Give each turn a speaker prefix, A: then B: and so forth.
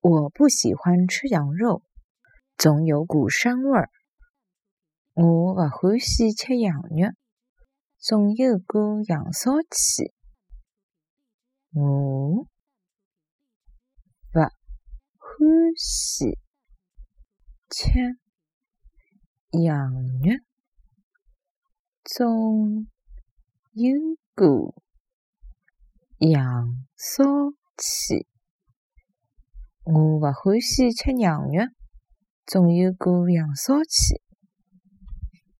A: 我不喜欢吃羊肉，总有股膻味儿。
B: 我勿欢喜吃羊肉，总有股羊骚气。
C: 我勿欢喜吃羊肉，总有股羊骚气。
B: 我勿欢喜吃羊肉，总有股羊骚气。